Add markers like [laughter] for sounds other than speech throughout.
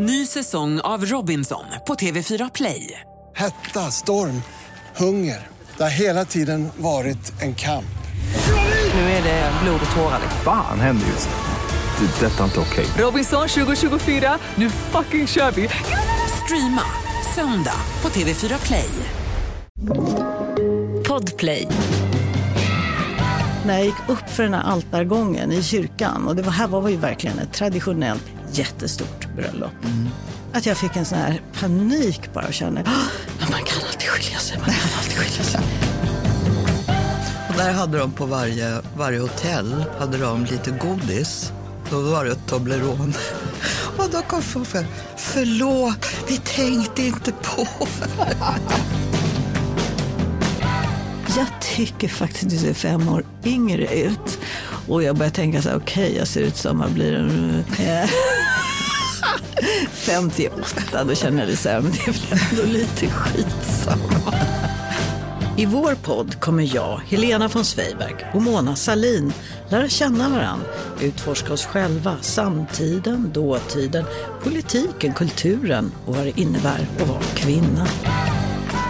Ny säsong av Robinson på TV4 Play. Hetta, storm, hunger. Det har hela tiden varit en kamp. Nu är det blod och tårar. Fan händer just nu. Det. är Detta är inte okej. Robinson 2024, nu fucking kör vi! Streama söndag på TV4 Play. Podplay. när jag gick upp för den här altargången i kyrkan och det var, här var ju verkligen ett traditionellt jättestort bröllop. Att jag fick en sån här panik bara och kände, "Ah, men man kan alltid skilja sig, man kan alltid skilja sig. Och där hade de på varje, varje hotell hade de lite godis. Då var det Toblerone. [laughs] Och då kom för, förlåt, vi tänkte inte på. Jag tycker faktiskt att du ser fem år yngre ut. Och jag började tänka så här, okej, jag ser ut som, vad blir det nu? Eh, 58, då känner jag det så här, men det är väl ändå lite skitsamma. I vår podd kommer jag, Helena von Zweigbergk och Mona Salin lära känna varann, utforska oss själva, samtiden, dåtiden, politiken, kulturen och vad det innebär att vara kvinna.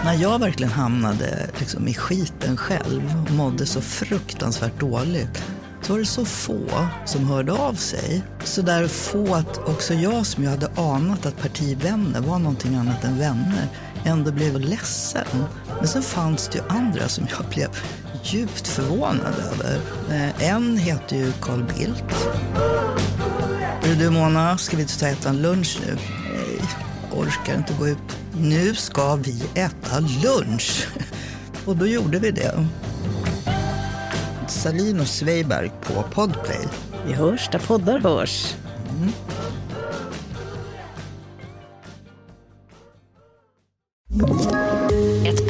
När jag verkligen hamnade liksom i skiten själv och mådde så fruktansvärt dåligt så var det så få som hörde av sig. Så där få att också jag som jag hade anat att partivänner var någonting annat än vänner ändå blev ledsen. Men sen fanns det ju andra som jag [laughs] blev djupt förvånad över. Eh, en heter ju Carl Bildt. Hörru Du Mona, ska vi inte ta och äta en lunch nu? Nej, orkar inte gå ut. Nu ska vi äta lunch. [laughs] Och då gjorde vi det. Salin och Sveiberg på Podplay. Vi hörs där poddar hörs. Ett